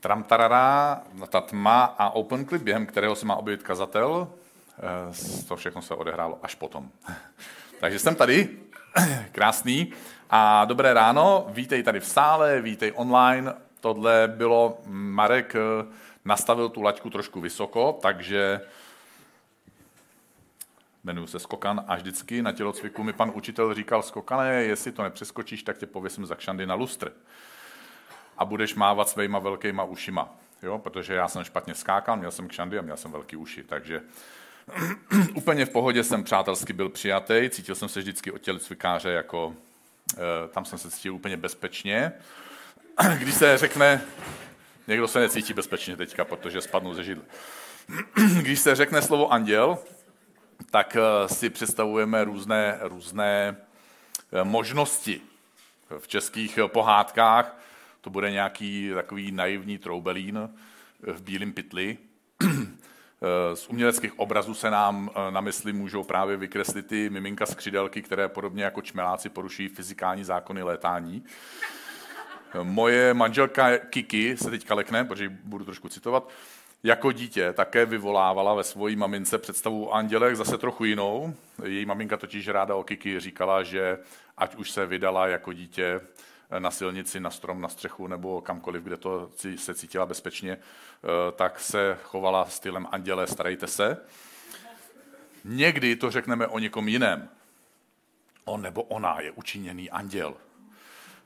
Tramtarara, ta tma a open clip, během kterého se má objevit kazatel, eh, to všechno se odehrálo až potom. Takže jsem tady, krásný. A dobré ráno, vítej tady v sále, vítej online. Tohle bylo, Marek eh, nastavil tu laťku trošku vysoko, takže jmenuji se Skokan a vždycky na tělocviku mi pan učitel říkal, Skokane, jestli to nepřeskočíš, tak tě pověsím za kšandy na lustr. A budeš mávat svýma velkýma ušima. Jo, protože já jsem špatně skákal, měl jsem kšandy a měl jsem velký uši, takže úplně v pohodě jsem přátelsky byl přijatý, cítil jsem se vždycky od tělocvikáře jako, eh, tam jsem se cítil úplně bezpečně. Když se řekne, někdo se necítí bezpečně teďka, protože spadnu ze židle. Když se řekne slovo anděl, tak eh, si představujeme různé, různé eh, možnosti. V českých pohádkách to bude nějaký takový naivní troubelín v bílém pytli. Z uměleckých obrazů se nám na mysli můžou právě vykreslit ty miminka skřidelky, které podobně jako čmeláci porušují fyzikální zákony létání. Moje manželka Kiki se teďka lekne, protože budu trošku citovat, jako dítě také vyvolávala ve svojí mamince představu o andělech zase trochu jinou. Její maminka totiž ráda o Kiki říkala, že ať už se vydala jako dítě na silnici, na strom, na střechu nebo kamkoliv, kde to se cítila bezpečně, eh, tak se chovala stylem anděle, starejte se. Někdy to řekneme o někom jiném. On nebo ona je učiněný anděl.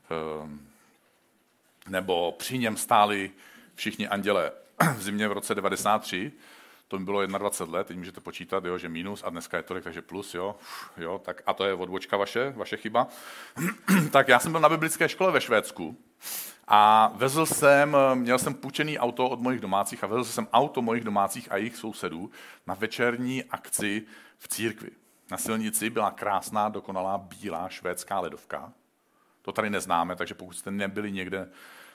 Ehm, nebo při něm stáli všichni anděle v zimě v roce 93, to mi bylo 21 let, teď můžete počítat, jo, že minus a dneska je tolik, takže plus, jo, jo tak a to je odbočka vaše, vaše chyba. tak já jsem byl na biblické škole ve Švédsku a vezl jsem, měl jsem půjčený auto od mojich domácích a vezl jsem auto mojich domácích a jejich sousedů na večerní akci v církvi. Na silnici byla krásná, dokonalá bílá švédská ledovka. To tady neznáme, takže pokud jste nebyli někde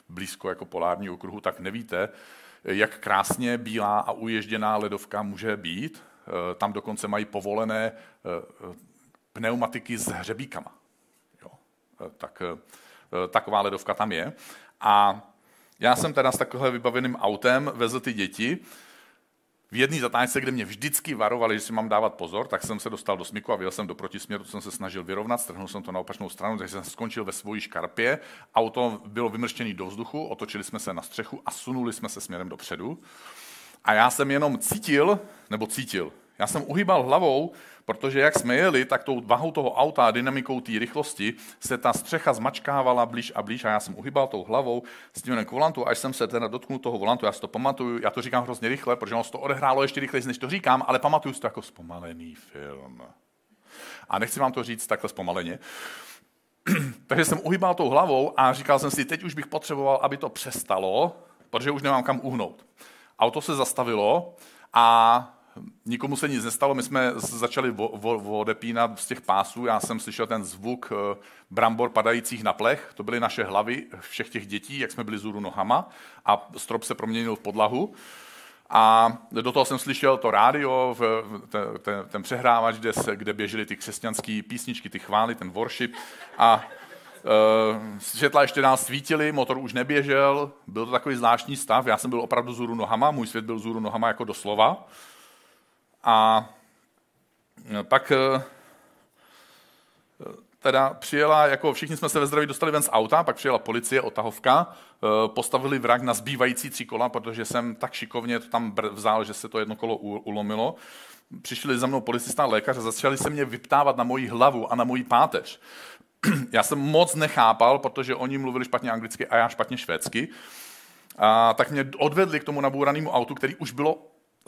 blízko jako polární okruhu, tak nevíte, jak krásně bílá a uježděná ledovka může být. Eh, tam dokonce mají povolené eh, pneumatiky s hřebíkama. Jo. Eh, tak taková ledovka tam je. A já jsem teda s takovým vybaveným autem vezl ty děti v jedné zatáčce, kde mě vždycky varovali, že si mám dávat pozor, tak jsem se dostal do smyku a vyjel jsem do protisměru, jsem se snažil vyrovnat, strhnul jsem to na opačnou stranu, takže jsem skončil ve svojí škarpě. Auto bylo vymrštěné do vzduchu, otočili jsme se na střechu a sunuli jsme se směrem dopředu. A já jsem jenom cítil, nebo cítil, já jsem uhýbal hlavou, protože jak jsme jeli, tak tou vahou toho auta a dynamikou té rychlosti se ta střecha zmačkávala blíž a blíž a já jsem uhýbal tou hlavou s tím k volantu, až jsem se teda dotknul toho volantu, já si to pamatuju, já to říkám hrozně rychle, protože ono se to odehrálo ještě rychleji, než to říkám, ale pamatuju si to jako zpomalený film. A nechci vám to říct takhle zpomaleně. Takže jsem uhýbal tou hlavou a říkal jsem si, teď už bych potřeboval, aby to přestalo, protože už nemám kam uhnout. Auto se zastavilo a nikomu se nic nestalo, my jsme začali odepínat z těch pásů, já jsem slyšel ten zvuk eh, brambor padajících na plech, to byly naše hlavy všech těch dětí, jak jsme byli zůru nohama a strop se proměnil v podlahu. A do toho jsem slyšel to rádio, ten, ten, ten přehrávač, kde, se, kde běžely ty křesťanské písničky, ty chvály, ten worship. A uh, světla ještě nás svítily, motor už neběžel, byl to takový zvláštní stav. Já jsem byl opravdu zůru nohama, můj svět byl zůru nohama jako doslova. A pak eh, teda přijela, jako všichni jsme se ve zdraví dostali ven z auta, pak přijela policie, otahovka, eh, postavili vrak na zbývající tři kola, protože jsem tak šikovně to tam vzal, že se to jedno kolo ulomilo. Přišli za mnou policista a lékař a začali se mě vyptávat na moji hlavu a na moji páteř. Já jsem moc nechápal, protože oni mluvili špatně anglicky a já špatně švédsky. A tak mě odvedli k tomu nabůranému autu, který už bylo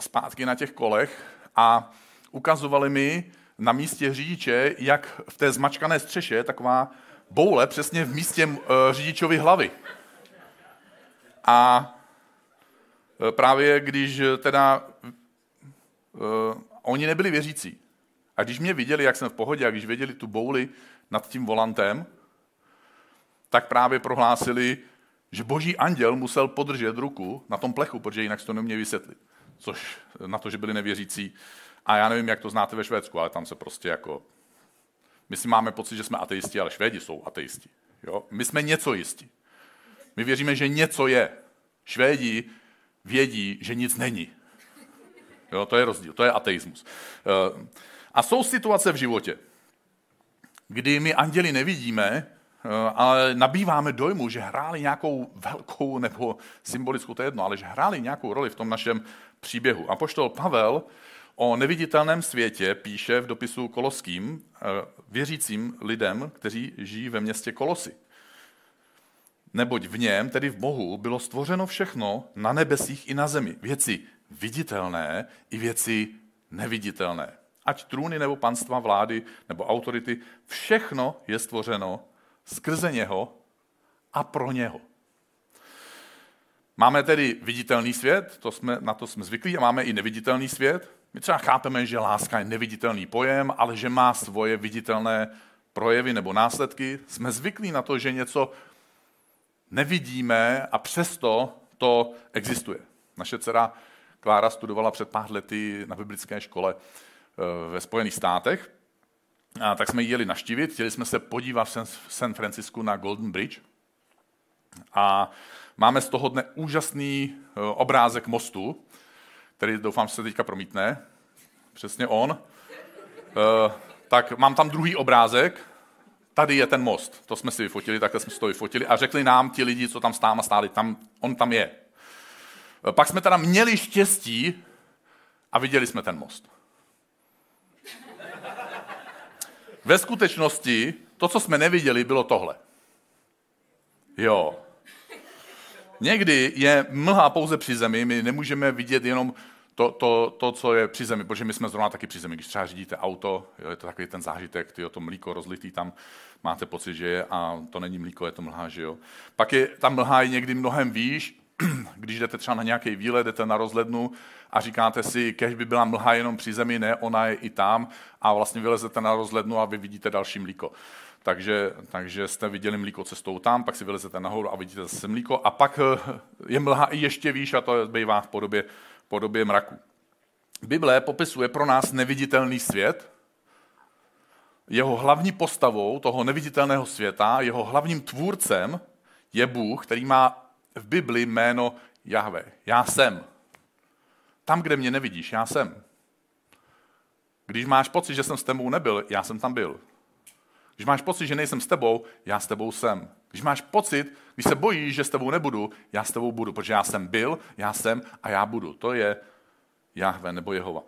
zpátky na těch kolech a ukazovali mi na místě řidiče, jak v té zmačkané střeše taková boule přesně v místě uh, řidičovy hlavy. A uh, právě když teda uh, oni nebyli věřící. A když mě viděli, jak jsem v pohodě, a když viděli tu bouli nad tím volantem, tak právě prohlásili, že boží anděl musel podržet ruku na tom plechu, protože jinak to neměl vysvětlit což na to, že byli nevěřící. A já nevím, jak to znáte ve Švédsku, ale tam se prostě jako... My si máme pocit, že jsme ateisti, ale Švédi jsou ateisti. Jo? My jsme něco jistí. My věříme, že něco je. Švédi vědí, že nic není. Jo, to je rozdíl, to je ateismus. Eh, a jsou situace v životě, kdy my anděli nevidíme, ale nabýváme dojmu, že hráli nějakou velkou nebo symbolickou, to je jedno, ale že hráli nějakou roli v tom našem příběhu. A poštol Pavel o neviditelném světě píše v dopisu koloským eh, věřícím lidem, kteří žijí ve městě Kolosy. Neboť v něm, tedy v Bohu, bylo stvořeno všechno na nebesích i na zemi. Věci viditelné i věci neviditelné. Ať trůny nebo panstva, vlády nebo autority, všechno je stvořeno skrze něho a pro něho. Máme tedy viditelný svět, to jsme, na to jsme zvyklí, a máme i neviditelný svět. My třeba chápeme, že láska je neviditelný pojem, ale že má svoje viditelné projevy nebo následky. Jsme zvyklí na to, že něco nevidíme a přesto to existuje. Naše dcera Klára studovala před pár lety na biblické škole eh, ve Spojených státech. A tak jsme ji jeli naštívit, chtěli jsme se podívat v San Francisku na Golden Bridge. A máme z toho dne úžasný eh, obrázek mostu, který doufám, že se teďka promítne. Přesně on. Eh, tak mám tam druhý obrázek, tady je ten most, to jsme si vyfotili, takhle jsme si to vyfotili a řekli nám ti lidi, co tam stáma stáli, tam, on tam je. Pak jsme teda měli štěstí a viděli jsme ten most. Ve skutečnosti to, co jsme neviděli, bylo tohle. Jo. Někdy je mlha pouze při zemi, my nemůžeme vidět jenom to, to, to, co je při zemi, protože my jsme zrovna taky při zemi. Když třeba řídíte auto, jo, je to takový ten zážitek, tyjo, to mlíko rozlitý tam, máte pocit, že je a to není mlíko, je to mlha, že jo. Pak je, ta mlha je někdy mnohem výš, když jdete třeba na nějaký výlet, jdete na rozhlednu a říkáte si, kež by byla mlha jenom při zemi, ne, ona je i tam a vlastně vylezete na rozhlednu a vy vidíte další mlíko. Takže, takže jste viděli mlíko cestou tam, pak si vylezete nahoru a vidíte zase mlíko a pak eh, je mlha i ještě výš a to bývá v podobě podobě mraku. Bible popisuje pro nás neviditelný svět. Jeho hlavní postavou toho neviditelného světa, jeho hlavním tvůrcem je Bůh, který má v Bibli jméno Jahve. Já jsem. Tam, kde mě nevidíš, já jsem. Když máš pocit, že jsem s tebou nebyl, já jsem tam byl. Když máš pocit, že nejsem s tebou, já s tebou jsem. Když máš pocit, když se bojíš, že s tebou nebudu, já s tebou budu, protože já jsem byl, já jsem a já budu. To je Jahve nebo Jehova.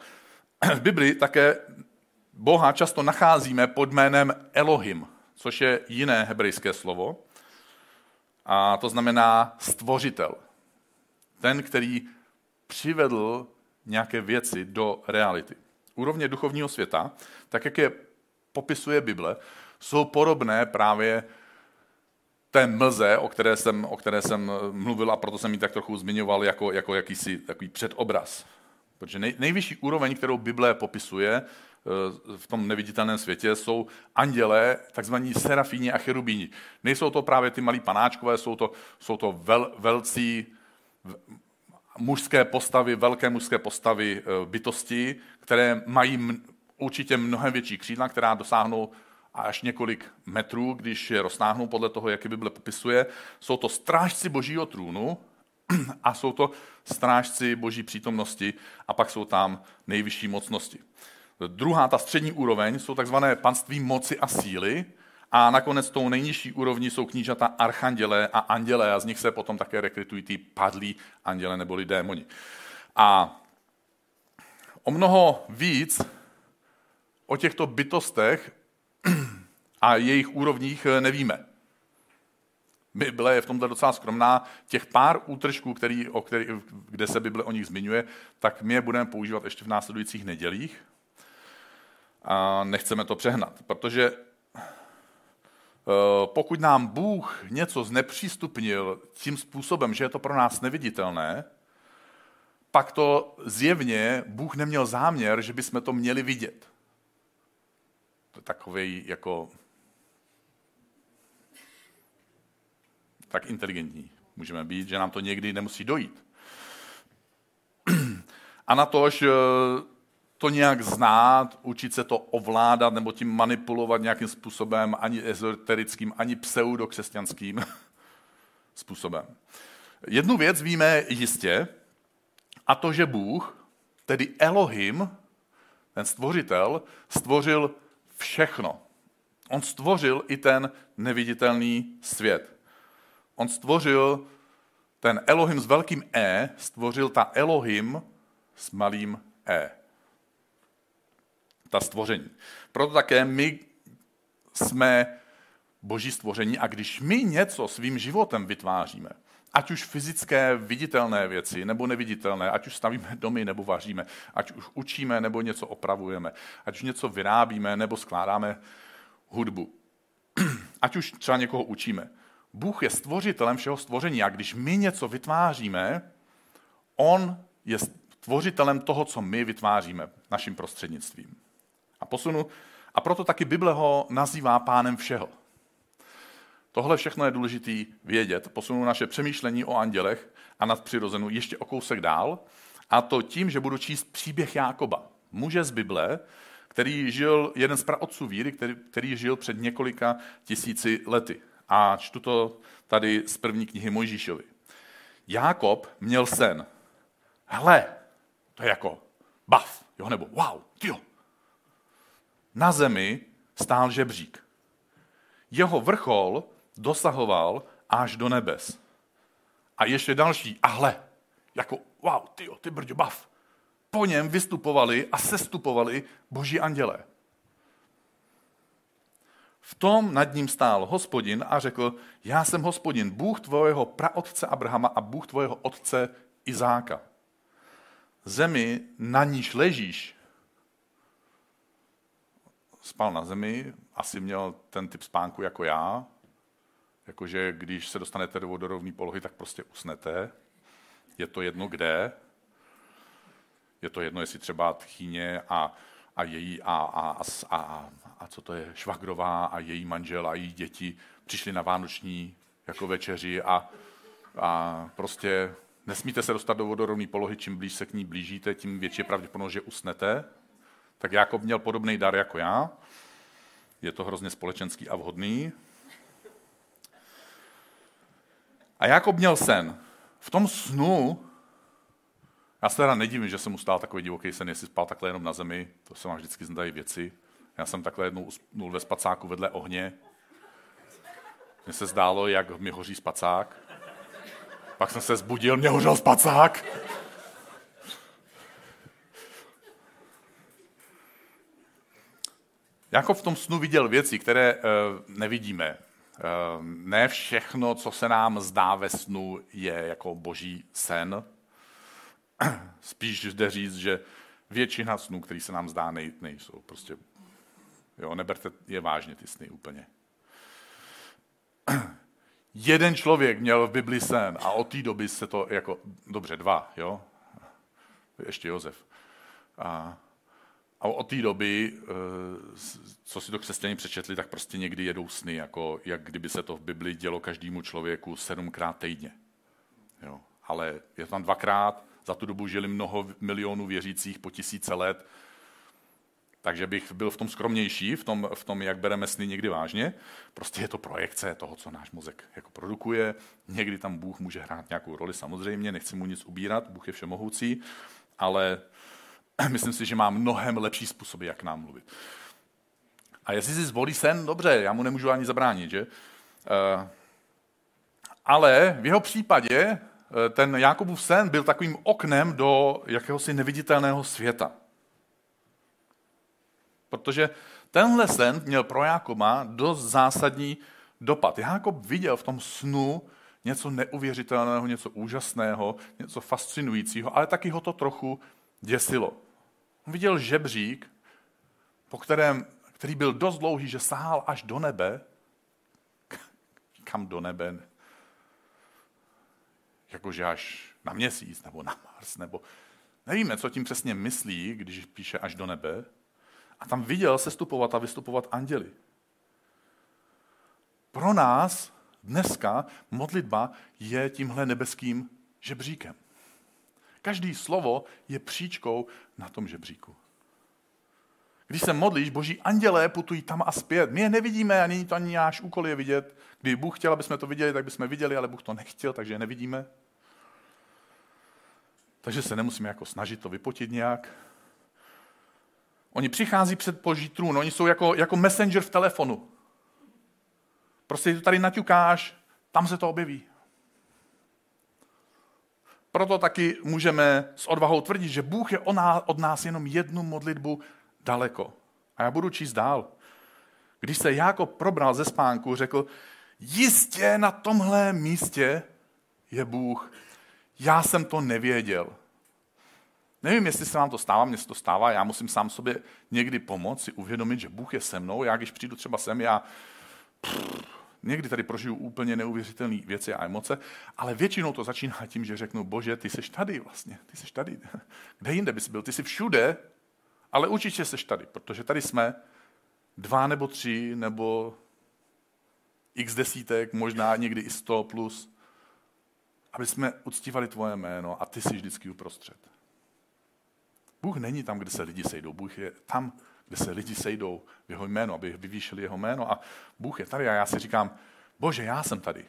V Biblii také Boha často nacházíme pod jménem Elohim, což je jiné hebrejské slovo. A to znamená stvořitel. Ten, který přivedl nějaké věci do reality. Úrovně duchovního světa, tak jak je popisuje Bible, jsou podobné právě té mlze, o které jsem, o které jsem mluvil a proto jsem ji tak trochu zmiňoval jako, jako jakýsi takový předobraz. Protože nej, nejvyšší úroveň, kterou Bible popisuje eh, v tom neviditelném světě, jsou andělé, takzvaní serafíni a cherubíni. Nejsou to právě ty malí panáčkové, jsou to, jsou to vel, velcí mužské postavy, velké mužské postavy eh, bytosti, které mají určitě mnohem větší křídla, která dosáhnou až několik metrů, když je roztáhnou podle toho, jak Bible popisuje. Jsou to strážci božího trůnu a jsou to strážci boží přítomnosti a pak jsou tam nejvyšší mocnosti. Druhá, ta střední úroveň, jsou takzvané panství moci a síly, a nakonec tou nejnižší úrovní jsou knížata archanděle a anděle a z nich se potom také rekrutují ty padlí anděle neboli démoni. A o mnoho víc o těchto bytostech a jejich úrovních nevíme. Bible je v tomto docela skromná. Těch pár útržků, který, o který, kde se Bible o nich zmiňuje, tak my je budeme používat ještě v následujících nedělích. A nechceme to přehnat, protože eh, pokud nám Bůh něco znepřístupnil tím způsobem, že je to pro nás neviditelné, pak to zjevně Bůh neměl záměr, že bychom to měli vidět takový jako tak inteligentní můžeme být, že nám to někdy nemusí dojít. A na to, že to nějak znát, učit se to ovládat nebo tím manipulovat nějakým způsobem, ani ezoterickým, ani pseudokřesťanským způsobem. Jednu věc víme jistě, a to, že Bůh, tedy Elohim, ten stvořitel, stvořil všechno. On stvořil i ten neviditelný svět. On stvořil ten Elohim s velkým E, stvořil ta Elohim s malým E. Ta stvoření. Proto také my jsme boží stvoření a když my něco svým životem vytváříme, ať už fyzické, viditelné věci, nebo neviditelné, ať už stavíme domy, nebo vaříme, ať už učíme, nebo něco opravujeme, ať už něco vyrábíme, nebo skládáme hudbu. Ať už třeba někoho učíme. Bůh je stvořitelem všeho stvoření a když my něco vytváříme, On je stvořitelem toho, co my vytváříme naším prostřednictvím. A posunu, a proto taky Bible ho nazývá pánem všeho. Tohle všechno je důležité vědět. Posunu naše přemýšlení o andělech a nad přirozenu ještě o kousek dál, a to tím, že budu číst příběh Jákoba, muže z Bible, který žil, jeden z praotců víry, který, který žil před několika tisíci lety. A čtu to tady z první knihy Mojžíšovi. Jákob měl sen. Hle, to je jako bav, jo, nebo wow, tyjo. Na zemi stál žebřík. Jeho vrchol dosahoval až do nebes. A ještě další, a hle, jako wow, tyjo, ty brďo, bav. Po něm vystupovali a sestupovali boží andělé. V tom nad ním stál hospodin a řekl, já jsem hospodin, Bůh tvojého praotce Abrahama a Bůh tvojého otce Izáka. Zemi, na níž ležíš, spal na zemi, asi měl ten typ spánku jako já, jakože když se dostanete do vodorovné polohy, tak prostě usnete. Je to jedno kde. Je to jedno, jestli třeba tchýně a, a její a, a, a, a, a co to je, švagrová a její manžel a její děti přišli na vánoční jako večeři a, a prostě nesmíte se dostat do vodorovné polohy, čím blíž se k ní blížíte, tím větší je pravděpodobnost, že usnete. Tak Jakob měl podobný dar jako já. Je to hrozně společenský a vhodný. A Jakob měl sen. V tom snu, já se teda nedivím, že jsem mu stál takový divoký sen, jestli spal takhle jenom na zemi, to se vám vždycky zdají věci. Já jsem takhle jednou usnul ve spacáku vedle ohně. Mně se zdálo, jak mi hoří spacák. Pak jsem se zbudil, mě hořel spacák. Jako v tom snu viděl věci, které uh, nevidíme. Uh, ne všechno, co se nám zdá ve snu, je jako boží sen. Spíš jde říct, že většina snů, které se nám zdá, nej, nejsou. Prostě, jo, neberte je vážně ty sny úplně. Jeden člověk měl v Bibli sen a od té doby se to jako, dobře, dva, jo, ještě Josef. A a od té doby, eh, co si to křesťané přečetli, tak prostě někdy jedou sny, jako jak kdyby se to v Bibli dělo každému člověku sedmkrát týdně. Jo. Ale je tam dvakrát, za tu dobu žili mnoho milionů věřících po tisíce let, takže bych byl v tom skromnější, v tom, v tom, jak bereme sny někdy vážně. Prostě je to projekce toho, co náš mozek jako produkuje. Někdy tam Bůh může hrát nějakou roli, samozřejmě, nechci mu nic ubírat, Bůh je všemohoucí, ale myslím si, že má mnohem lepší způsoby, jak nám mluvit. A jestli si zvolí sen, dobře, já mu nemůžu ani zabránit, že? Eh, ale v jeho případě eh, ten Jakobův sen byl takovým oknem do jakéhosi neviditelného světa. Protože tenhle sen měl pro Jakoba dost zásadní dopad. Jakob viděl v tom snu něco neuvěřitelného, něco úžasného, něco fascinujícího, ale taky ho to trochu děsilo. On viděl žebřík, po kterém, který byl dost dlouhý, že sahal až do nebe. Kam do nebe? Jakože až na měsíc, nebo na Mars, nebo nevíme, co tím přesně myslí, když píše až do nebe. A tam viděl sestupovat a vystupovat anděli. Pro nás dneska modlitba je tímhle nebeským žebříkem. Každý slovo je příčkou na tom žebříku. Když se modlíš, boží andělé putují tam a zpět. My je nevidíme a není to ani náš úkol je vidět. Kdyby Bůh chtěl, aby jsme to viděli, tak bychom viděli, ale Bůh to nechtěl, takže je nevidíme. takže se nemusíme jako snažit to vypotit nějak. Oni přichází před boží trůn, oni jsou jako, jako messenger v telefonu. Prostě to tady naťukáš, tam se to objeví. Proto taky můžeme s odvahou tvrdit, že Bůh je od nás jenom jednu modlitbu daleko. A já budu číst dál. Když se Jákob probral ze spánku, řekl, jistě na tomhle místě je Bůh. Já jsem to nevěděl. Nevím, jestli se vám to stává, mně se to stává, já musím sám sobě někdy pomoct, si uvědomit, že Bůh je se mnou. Já, když přijdu třeba sem, já pff, někdy tady prožiju úplně neuvěřitelné věci a emoce, ale většinou to začíná tím, že řeknu, bože, ty jsi tady vlastně, ty jsi tady. Kde jinde bys byl? Ty jsi všude, ale určitě jsi tady, protože tady jsme dva nebo tři nebo x desítek, možná někdy i sto plus, aby jsme uctívali tvoje jméno a ty jsi vždycky uprostřed. Bůh není tam, kde se lidi sejdou. Bůh je tam, kde se lidi sejdou v jeho jméno, aby vyvýšili jeho jméno. A Bůh je tady a já si říkám, bože, já jsem tady.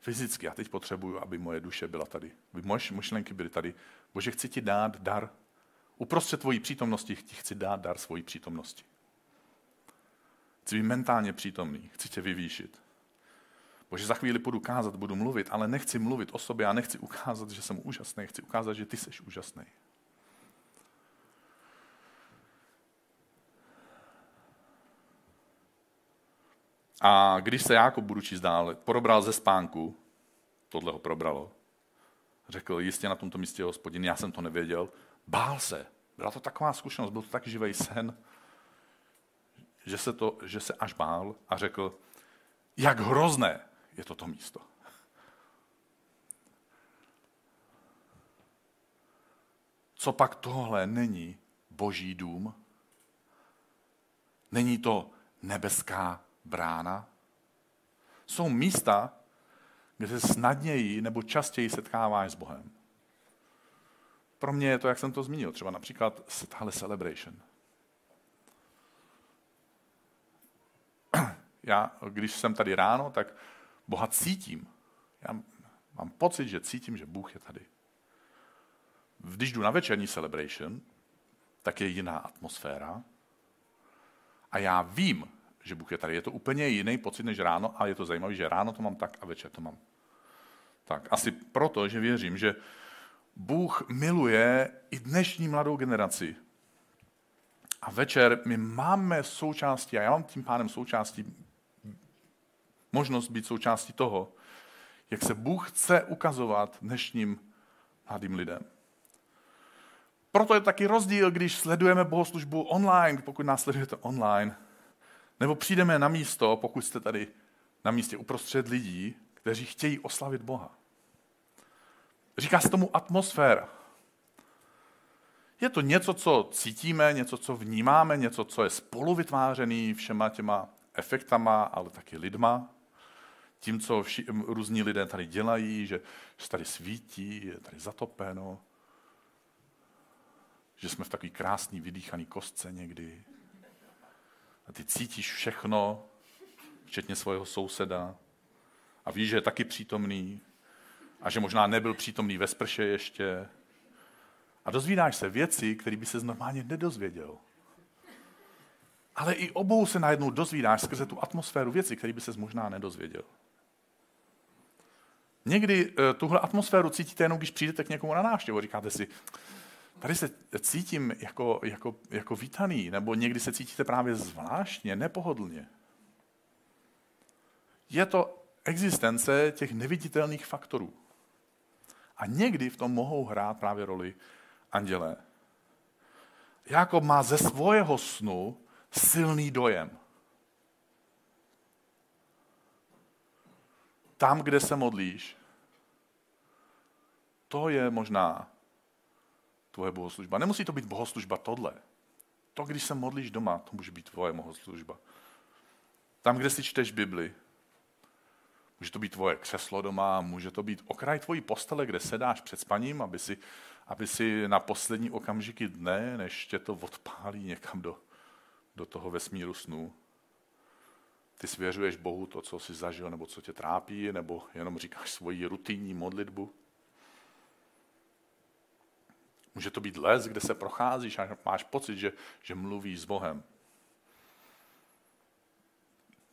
Fyzicky. A teď potřebuju, aby moje duše byla tady. Aby moje myšlenky byly tady. Bože, chci ti dát dar. Uprostřed tvojí přítomnosti ti chci dát dar svojí přítomnosti. Chci být mentálně přítomný. Chci tě vyvýšit. Bože, za chvíli budu kázat, budu mluvit, ale nechci mluvit o sobě, já nechci ukázat, že jsem úžasný, chci ukázat, že ty jsi úžasný. A když se Jákob, budu číst dál, probral ze spánku, tohle ho probralo, řekl, jistě na tomto místě hospodin, já jsem to nevěděl, bál se. Byla to taková zkušenost, byl to tak živý sen, že se, to, že se až bál a řekl, jak hrozné je toto místo. Co pak tohle není boží dům? Není to nebeská brána. Jsou místa, kde se snadněji nebo častěji setkáváš s Bohem. Pro mě je to, jak jsem to zmínil, třeba například tahle celebration. Já, když jsem tady ráno, tak Boha cítím. Já mám pocit, že cítím, že Bůh je tady. Když jdu na večerní celebration, tak je jiná atmosféra. A já vím, že Bůh je tady. Je to úplně jiný pocit než ráno, ale je to zajímavé, že ráno to mám tak a večer to mám. Tak asi proto, že věřím, že Bůh miluje i dnešní mladou generaci. A večer my máme součástí, a já mám tím pádem součástí, možnost být součástí toho, jak se Bůh chce ukazovat dnešním mladým lidem. Proto je taky rozdíl, když sledujeme bohoslužbu online, pokud nás sledujete online, nebo přijdeme na místo, pokud jste tady na místě uprostřed lidí, kteří chtějí oslavit Boha. Říká se tomu atmosféra. Je to něco, co cítíme, něco, co vnímáme, něco, co je spolu vytvářený všema těma efektama, ale taky lidma. Tím, co vši, různí lidé tady dělají, že se tady svítí, je tady zatopeno, že jsme v takový krásný vydýchaný kostce někdy. A ty cítíš všechno, včetně svého souseda. A víš, že je taky přítomný. A že možná nebyl přítomný ve sprše ještě. A dozvídáš se věci, které by se normálně nedozvěděl. Ale i obou se najednou dozvídáš skrze tu atmosféru věci, které by se možná nedozvěděl. Někdy eh, tuhle atmosféru cítíte jenom, když přijdete k někomu na návštěvu. Říkáte si, tady se cítím jako, jako, jako vítaný, nebo někdy se cítíte právě zvláštně, nepohodlně. Je to existence těch neviditelných faktorů. A někdy v tom mohou hrát právě roli andělé. Jakob má ze svého snu silný dojem. Tam, kde se modlíš, to je možná tvoje bohoslužba. Nemusí to být bohoslužba tohle. To, když se modlíš doma, to může být tvoje bohoslužba. Tam, kde si čteš Bibli, může to být tvoje křeslo doma, může to být okraj tvojí postele, kde sedáš před spaním, aby si, aby si na poslední okamžiky dne, než tě to odpálí někam do, do toho vesmíru snů, ty svěřuješ Bohu to, co jsi zažil, nebo co tě trápí, nebo jenom říkáš svoji rutinní modlitbu. Může to být les, kde se procházíš a máš pocit, že, že mluvíš s Bohem.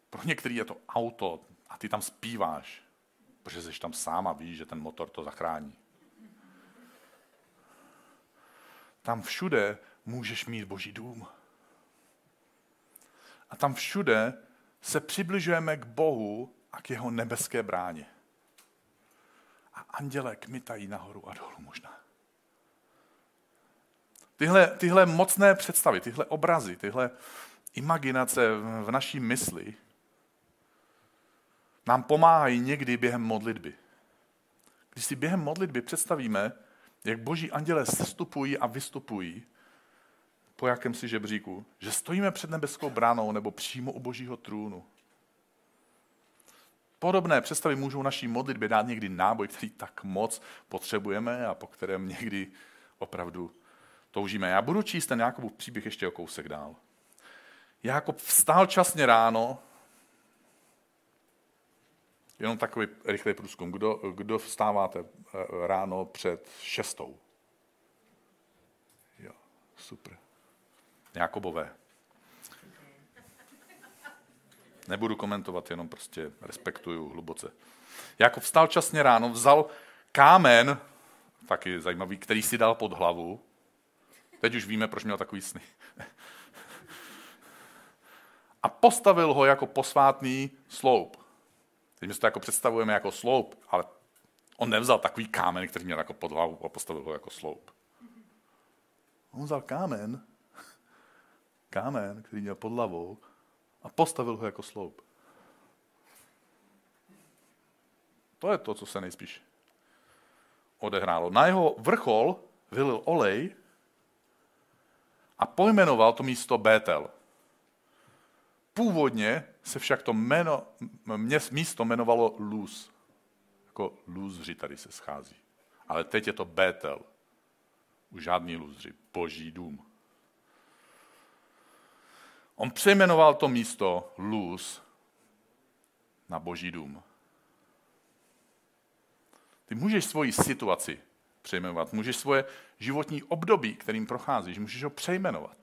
Pro některý je to auto a ty tam zpíváš, protože jsi tam sám a víš, že ten motor to zachrání. Tam všude můžeš mít boží dům. A tam všude se přibližujeme k Bohu a k jeho nebeské bráně. A anděle kmitají nahoru a dolů možná. Tyhle, tyhle mocné představy, tyhle obrazy, tyhle imaginace v naší mysli nám pomáhají někdy během modlitby. Když si během modlitby představíme, jak boží anděle sestupují a vystupují po jakémsi žebříku, že stojíme před nebeskou bránou nebo přímo u božího trůnu. Podobné představy můžou naší modlitbě dát někdy náboj, který tak moc potřebujeme a po kterém někdy opravdu toužíme. Já budu číst ten Jakobův příběh ještě o kousek dál. Jakob vstál časně ráno, jenom takový rychlý průzkum. Kdo, kdo vstáváte eh, ráno před šestou? Jo, super. Jakobové. Nebudu komentovat, jenom prostě respektuju hluboce. Jakob vstal časně ráno, vzal kámen, taky zajímavý, který si dal pod hlavu. Teď už víme, proč měl takový sny. A postavil ho jako posvátný sloup. Teď my si to jako představujeme jako sloup, ale on nevzal takový kámen, který měl jako pod hlavu a postavil ho jako sloup. On vzal kámen, kámen, který měl pod hlavou a postavil ho jako sloup. To je to, co se nejspíš odehrálo. Na jeho vrchol vylil olej a pojmenoval to místo Bétel. Původně se však to jméno, místo jmenovalo Luz. Jako lůzři tady se schází. Ale teď je to Bétel. Už žádný lůzři. Boží dům. On přejmenoval to místo Luz na Boží dům. Ty můžeš svoji situaci přejmenovat, můžeš svoje životní období, kterým procházíš, můžeš ho přejmenovat.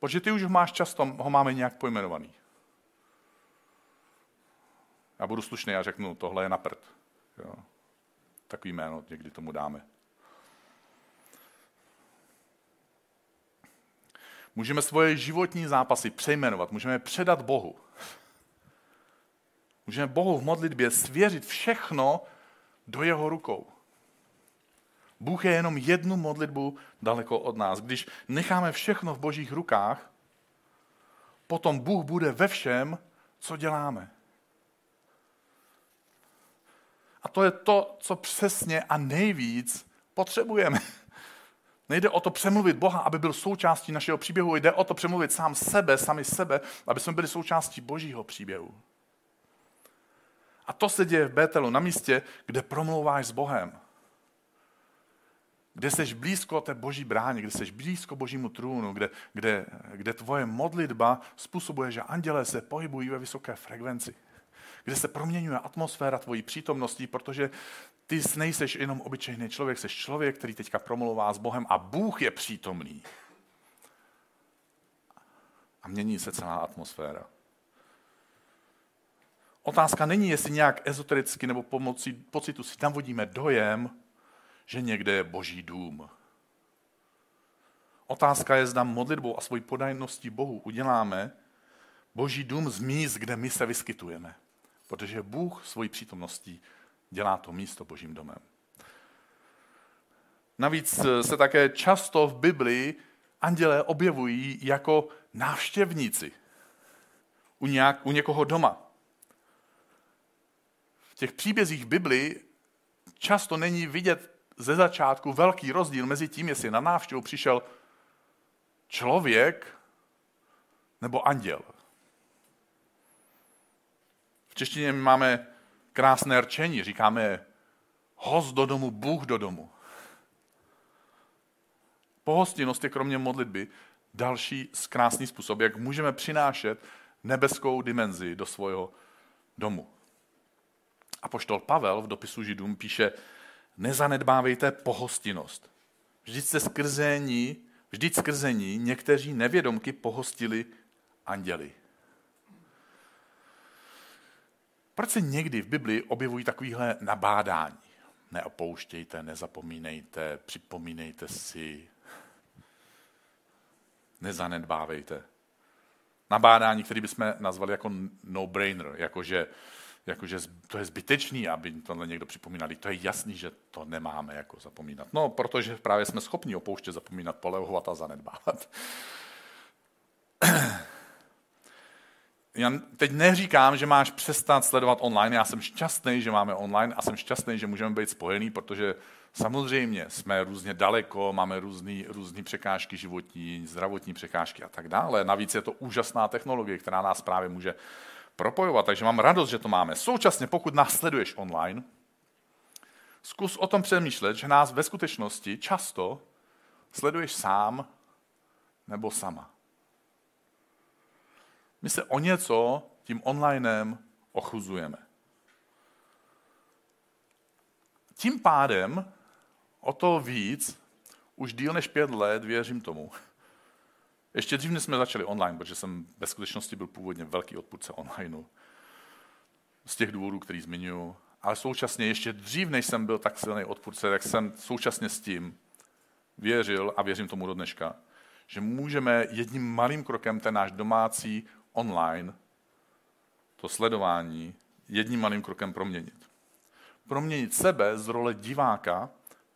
Protože ty už ho máš často, ho máme nějak pojmenovaný. Já budu slušný a řeknu, tohle je na prd. Jo. Takový jméno někdy tomu dáme. Můžeme svoje životní zápasy přejmenovat, můžeme je předat Bohu. Můžeme Bohu v modlitbě svěřit všechno do jeho rukou. Bůh je jenom jednu modlitbu daleko od nás. Když necháme všechno v božích rukách, potom Bůh bude ve všem, co děláme. A to je to, co přesně a nejvíc potřebujeme. Nejde o to přemluvit Boha, aby byl součástí našeho příběhu, jde o to přemluvit sám sebe, sami sebe, aby jsme byli součástí božího příběhu. A to se děje v Bételu, na místě, kde promlouváš s Bohem kde jsi blízko té boží bráně, kde jsi blízko božímu trůnu, kde, kde, kde tvoje modlitba způsobuje, že anděle se pohybují ve vysoké frekvenci, kde se proměňuje atmosféra tvojí přítomností, protože ty nejseš jenom obyčejný člověk, jsi člověk, který teďka promlouvá s Bohem a Bůh je přítomný. A mění se celá atmosféra. Otázka není, jestli nějak ezotericky nebo pomocí pocitu si tam vodíme dojem, že někde je boží dům. Otázka je, zda modlitbou a svojí podajností Bohu uděláme boží dům z míst, kde my se vyskytujeme. Protože Bůh svojí přítomností dělá to místo božím domem. Navíc se také často v Biblii andělé objevují jako návštěvníci u, nějak, u někoho doma. V těch příbězích Biblii často není vidět ze začátku velký rozdíl mezi tím, jestli na návštěvu přišel člověk nebo anděl. V češtině máme krásné rčení, říkáme host do domu, Bůh do domu. Pohostinnost je kromě modlitby další krásný způsob, jak můžeme přinášet nebeskou dimenzi do svého domu. A poštol Pavel v dopisu Židům píše, Nezanedbávejte pohostinnost. Vždyť se skrze ní, vždyť skrze ní někteří nevědomky pohostili anděli. Proč se někdy v Biblii objevují takovéhle nabádání? Neopouštějte, nezapomínejte, připomínejte si, nezanedbávejte. Nabádání, které bychom nazvali jako no-brainer, jakože, jakože to je zbytečný, aby tohle někdo připomínali. To je jasný, že to nemáme jako zapomínat. No, protože právě jsme schopni opouštět, zapomínat, polehovat a zanedbávat. já teď neříkám, že máš přestat sledovat online. Já jsem šťastný, že máme online a jsem šťastný, že můžeme být spojený, protože samozřejmě jsme různě daleko, máme různé různý překážky životní, zdravotní překážky a tak dále. Navíc je to úžasná technologie, která nás právě může propojovat, takže mám radost, že to máme. Současně, pokud nás sleduješ online, zkus o tom přemýšlet, že nás ve skutečnosti často sleduješ sám nebo sama. My se o něco tím onlinem ochuzujeme. Tím pádem o to víc, už díl než pět let, věřím tomu. Ještě dřív, než jsme začali online, protože jsem ve skutečnosti byl původně velký odpůrce onlineu. Z těch důvodů, který zmiňuji. Ale současně ještě dřív, než jsem byl tak silný odpůrce, tak jsem současně s tím věřil a věřím tomu do dneška, že můžeme jedním malým krokem ten náš domácí online to sledování jedním malým krokem proměnit. Proměnit sebe z role diváka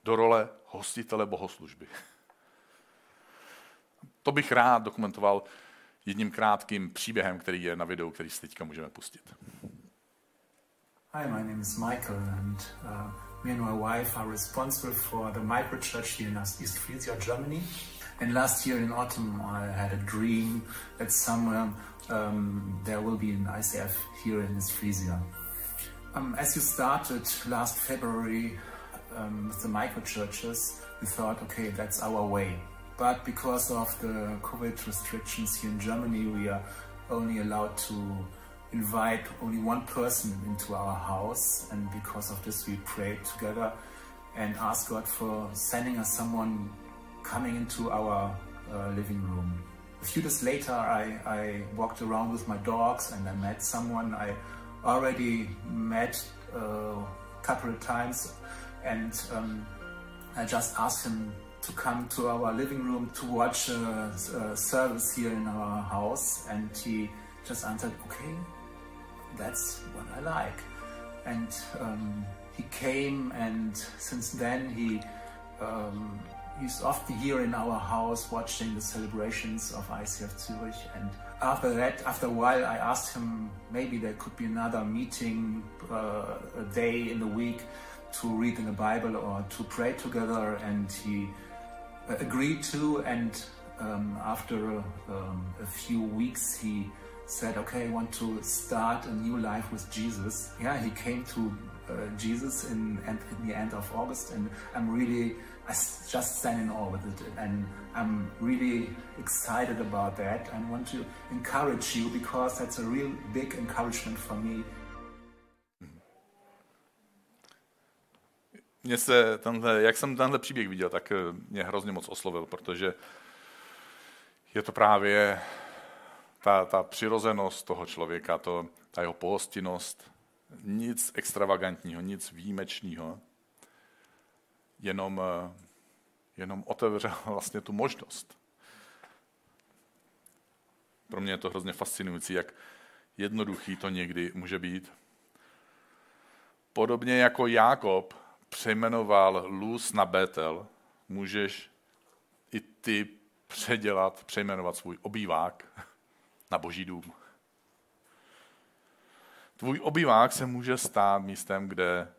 do role hostitele bohoslužby. To bych rád dokumentoval jedním krátkým příběhem, který je na videu, který si teďka můžeme pustit. Hi, my name is Michael and uh, me and my wife are responsible for the microchurch here in East Friesia, Germany. And last year in autumn I had a dream that somewhere um, there will be an ICF here in East Friesia. Um, as you started last February um, with the micro churches, we thought, okay, that's our way. But because of the COVID restrictions here in Germany, we are only allowed to invite only one person into our house. And because of this, we prayed together and asked God for sending us someone coming into our uh, living room. A few days later, I, I walked around with my dogs and I met someone I already met uh, a couple of times and um, I just asked him to come to our living room to watch a, a, service here in our house and he just answered okay that's what I like and um, he came and since then he um, he's often here in our house watching the celebrations of ICF Zurich. And after that, after a while, I asked him maybe there could be another meeting, uh, a day in the week to read in the Bible or to pray together. And he agreed to. And um, after um, a few weeks, he said, okay, I want to start a new life with Jesus. Yeah, he came to uh, Jesus in, in the end of August, and I'm really I just stand awe with it, and I'm really excited about that. and want to encourage you because that's a real big encouragement for me. Mě se tenhle, jak jsem tenhle příběh viděl, tak eh, mě hrozně moc oslovil, protože je to právě ta, ta přirozenost toho člověka, to, ta jeho pohostinnost, nic extravagantního, nic výjimečného, jenom, eh, jenom otevřel vlastně tu možnost. Pro mě je to hrozně fascinující, jak jednoduchý to někdy může být. Podobně jako Jákob přejmenoval Luz na Betel, můžeš i ty předělat, přejmenovat svůj obývák na boží dům. Tvůj obývák se může stát místem, kde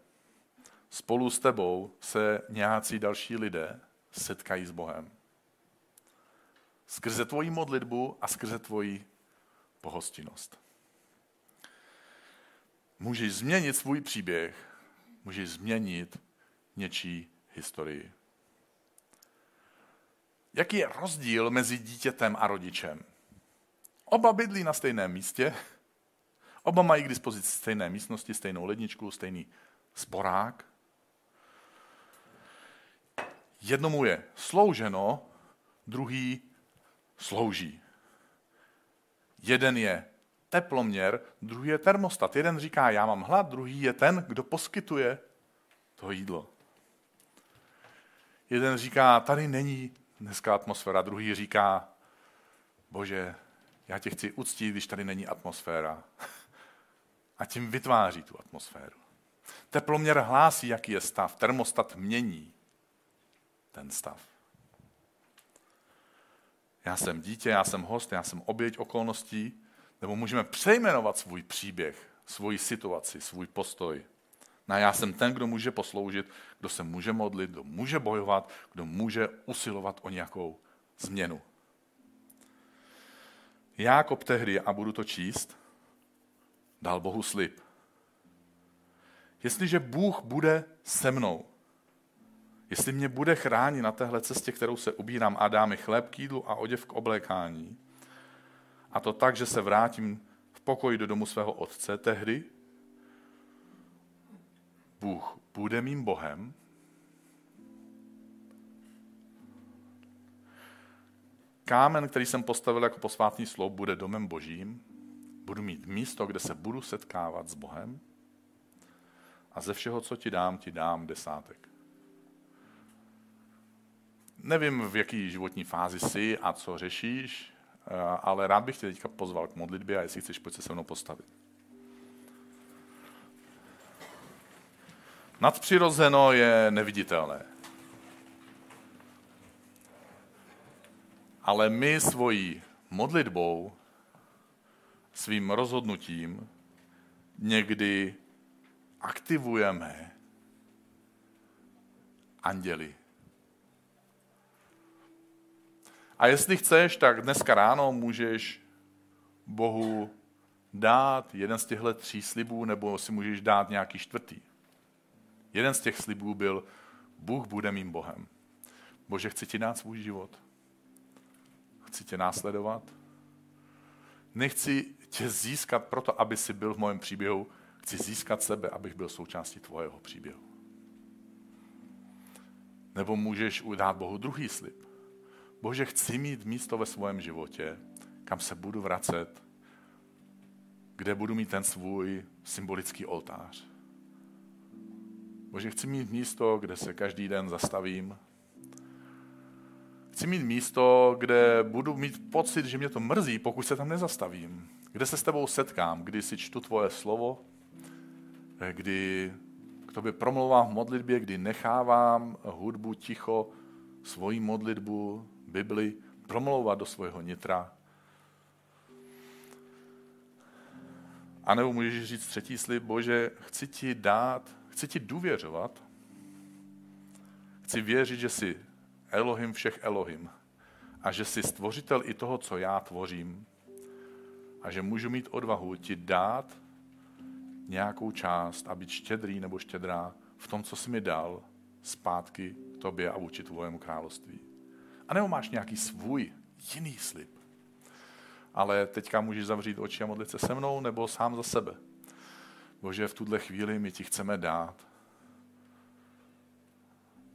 spolu s tebou se nějací další lidé setkají s Bohem. Skrze tvoji modlitbu a skrze tvoji pohostinnost. Můžeš změnit svůj příběh, můžeš změnit něčí historii. Jaký je rozdíl mezi dítětem a rodičem? Oba bydlí na stejném místě, oba mají k dispozici stejné místnosti, stejnou ledničku, stejný sporák, jednomu je slouženo, druhý slouží. Jeden je teploměr, druhý je termostat. Jeden říká, já mám hlad, druhý je ten, kdo poskytuje to jídlo. Jeden říká, tady není dneska atmosféra, druhý říká, bože, já tě chci uctít, když tady není atmosféra. A tím vytváří tu atmosféru. Teploměr hlásí, jaký je stav. Termostat mění ten stav. Já jsem dítě, já jsem host, já jsem oběť okolností, nebo můžeme přejmenovat svůj příběh, svoji situaci, svůj postoj. Na já jsem ten, kdo může posloužit, kdo se může modlit, kdo může bojovat, kdo může usilovat o nějakou změnu. Jákob tehdy, a budu to číst, dal Bohu slib. Jestliže Bůh bude se mnou, jestli mě bude chránit na téhle cestě, kterou se ubírám a dá mi chléb k jídlu a oděv k oblékání, a to tak, že se vrátím v pokoji do domu svého otce, tehdy Bůh bude mým Bohem, Kámen, který jsem postavil jako posvátný sloup, bude domem božím. Budu mít místo, kde se budu setkávat s Bohem. A ze všeho, co ti dám, ti dám desátek. Nevím, v jaký životní fázi jsi a co řešíš, ale rád bych tě teďka pozval k modlitbě a jestli chceš, pojď se se mnou postavit. Nadpřirozeno je neviditelné. Ale my svojí modlitbou, svým rozhodnutím někdy aktivujeme anděli. A jestli chceš, tak dneska ráno můžeš Bohu dát jeden z těchto tří slibů, nebo si můžeš dát nějaký čtvrtý. Jeden z těch slibů byl, Bůh bude mým Bohem. Bože, chci ti dát svůj život. Chci tě následovat. Nechci tě získat proto, aby si byl v mém příběhu. Chci získat sebe, abych byl součástí tvojeho příběhu. Nebo můžeš udát Bohu druhý slib. Bože, chci mít místo ve svém životě, kam se budu vracet, kde budu mít ten svůj symbolický oltář. Bože, chci mít místo, kde se každý den zastavím. Chci mít místo, kde budu mít pocit, že mě to mrzí, pokud se tam nezastavím. Kde se s tebou setkám, kdy si čtu tvoje slovo, kdy k tobě promlouvám v modlitbě, kdy nechávám hudbu ticho, svoji modlitbu, Bibli, promlouvat do svého nitra. A nebo můžeš říct třetí slib, Bože, chci ti dát chci ti důvěřovat, chci věřit, že jsi Elohim všech Elohim a že jsi stvořitel i toho, co já tvořím a že můžu mít odvahu ti dát nějakou část a být štědrý nebo štědrá v tom, co jsi mi dal zpátky tobě a vůči tvojemu království. A nebo máš nějaký svůj jiný slib. Ale teďka můžeš zavřít oči a modlit se se mnou nebo sám za sebe. Bože, v tuhle chvíli my ti chceme dát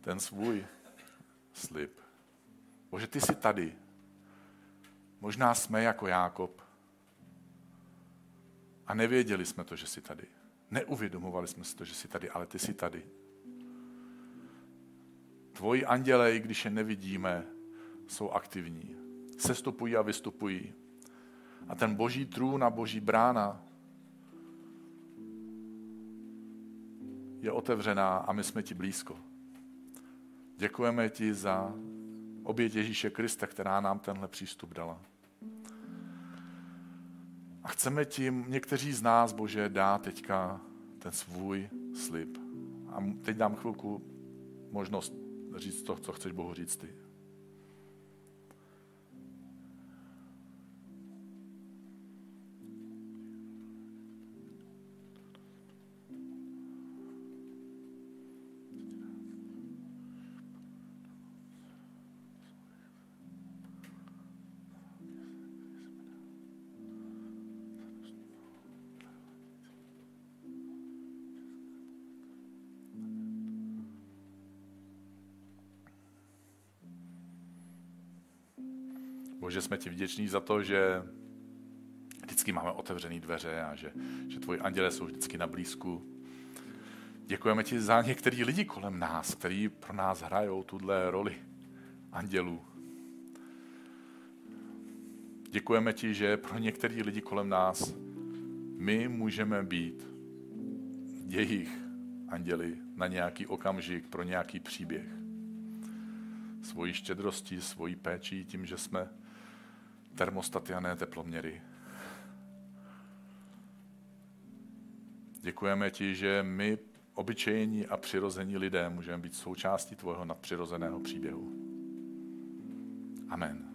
ten svůj slib. Bože, ty jsi tady. Možná jsme jako Jákob. A nevěděli jsme to, že jsi tady. Neuvědomovali jsme si to, že jsi tady, ale ty jsi tady. Tvoji anděle, i když je nevidíme, jsou aktivní. Sestupují a vystupují. A ten boží trůn a boží brána je otevřená a my jsme ti blízko. Děkujeme ti za oběť Ježíše Krista, která nám tenhle přístup dala. A chceme tím někteří z nás, Bože, dát teďka ten svůj slib. A teď dám chvilku možnost říct to, co chceš Bohu říct ty. Bože, jsme ti vděční za to, že vždycky máme otevřené dveře a že, že tvoji anděle jsou vždycky na blízku. Děkujeme ti za některý lidi kolem nás, kteří pro nás hrajou tuhle roli andělů. Děkujeme ti, že pro některý lidi kolem nás my můžeme být jejich anděli na nějaký okamžik, pro nějaký příběh. Svojí štědrostí, svojí péčí, tím, že jsme termostaty a ne teploměry. Děkujeme ti, že my, obyčejní a přirození lidé, můžeme být součástí tvého nadpřirozeného příběhu. Amen.